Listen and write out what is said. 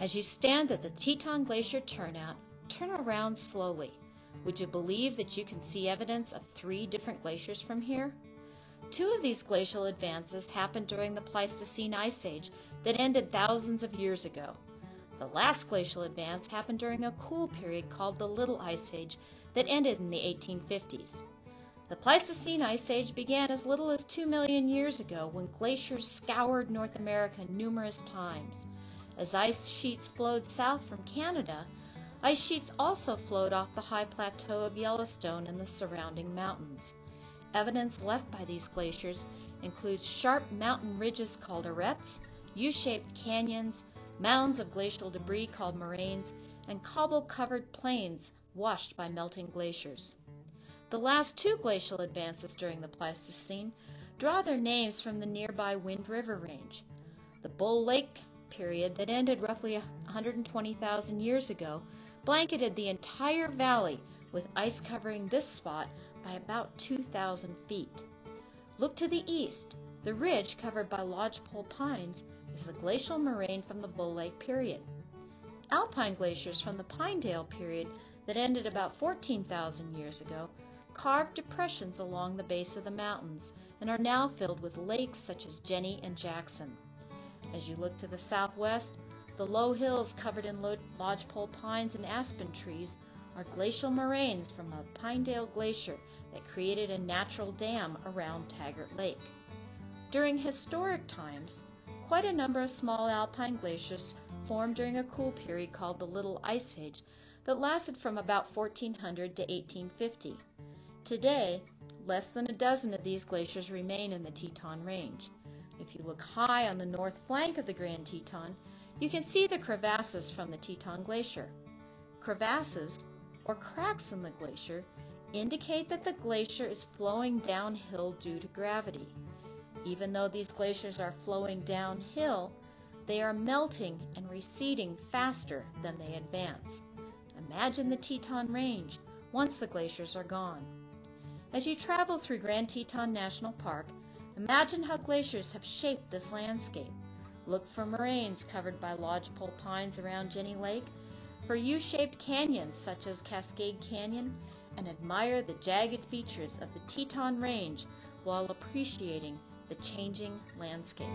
As you stand at the Teton Glacier turnout, turn around slowly. Would you believe that you can see evidence of three different glaciers from here? Two of these glacial advances happened during the Pleistocene Ice Age that ended thousands of years ago. The last glacial advance happened during a cool period called the Little Ice Age that ended in the 1850s. The Pleistocene Ice Age began as little as 2 million years ago when glaciers scoured North America numerous times. As ice sheets flowed south from Canada, ice sheets also flowed off the high plateau of Yellowstone and the surrounding mountains. Evidence left by these glaciers includes sharp mountain ridges called arêtes, U-shaped canyons, mounds of glacial debris called moraines, and cobble-covered plains washed by melting glaciers. The last two glacial advances during the Pleistocene draw their names from the nearby Wind River Range. The Bull Lake period that ended roughly 120,000 years ago blanketed the entire valley with ice covering this spot by about 2,000 feet. Look to the east. The ridge covered by lodgepole pines is a glacial moraine from the Bull Lake period. Alpine glaciers from the Pinedale period that ended about 14,000 years ago carved depressions along the base of the mountains and are now filled with lakes such as Jenny and Jackson. As you look to the southwest, the low hills covered in lodgepole pines and aspen trees are glacial moraines from a Pinedale glacier that created a natural dam around Taggart Lake. During historic times, quite a number of small alpine glaciers formed during a cool period called the Little Ice Age that lasted from about 1400 to 1850. Today, less than a dozen of these glaciers remain in the Teton Range. If you look high on the north flank of the Grand Teton, you can see the crevasses from the Teton Glacier. Crevasses, or cracks in the glacier, indicate that the glacier is flowing downhill due to gravity. Even though these glaciers are flowing downhill, they are melting and receding faster than they advance. Imagine the Teton Range once the glaciers are gone. As you travel through Grand Teton National Park, imagine how glaciers have shaped this landscape. Look for moraines covered by lodgepole pines around Jenny Lake, for U-shaped canyons such as Cascade Canyon, and admire the jagged features of the Teton Range while appreciating the changing landscape.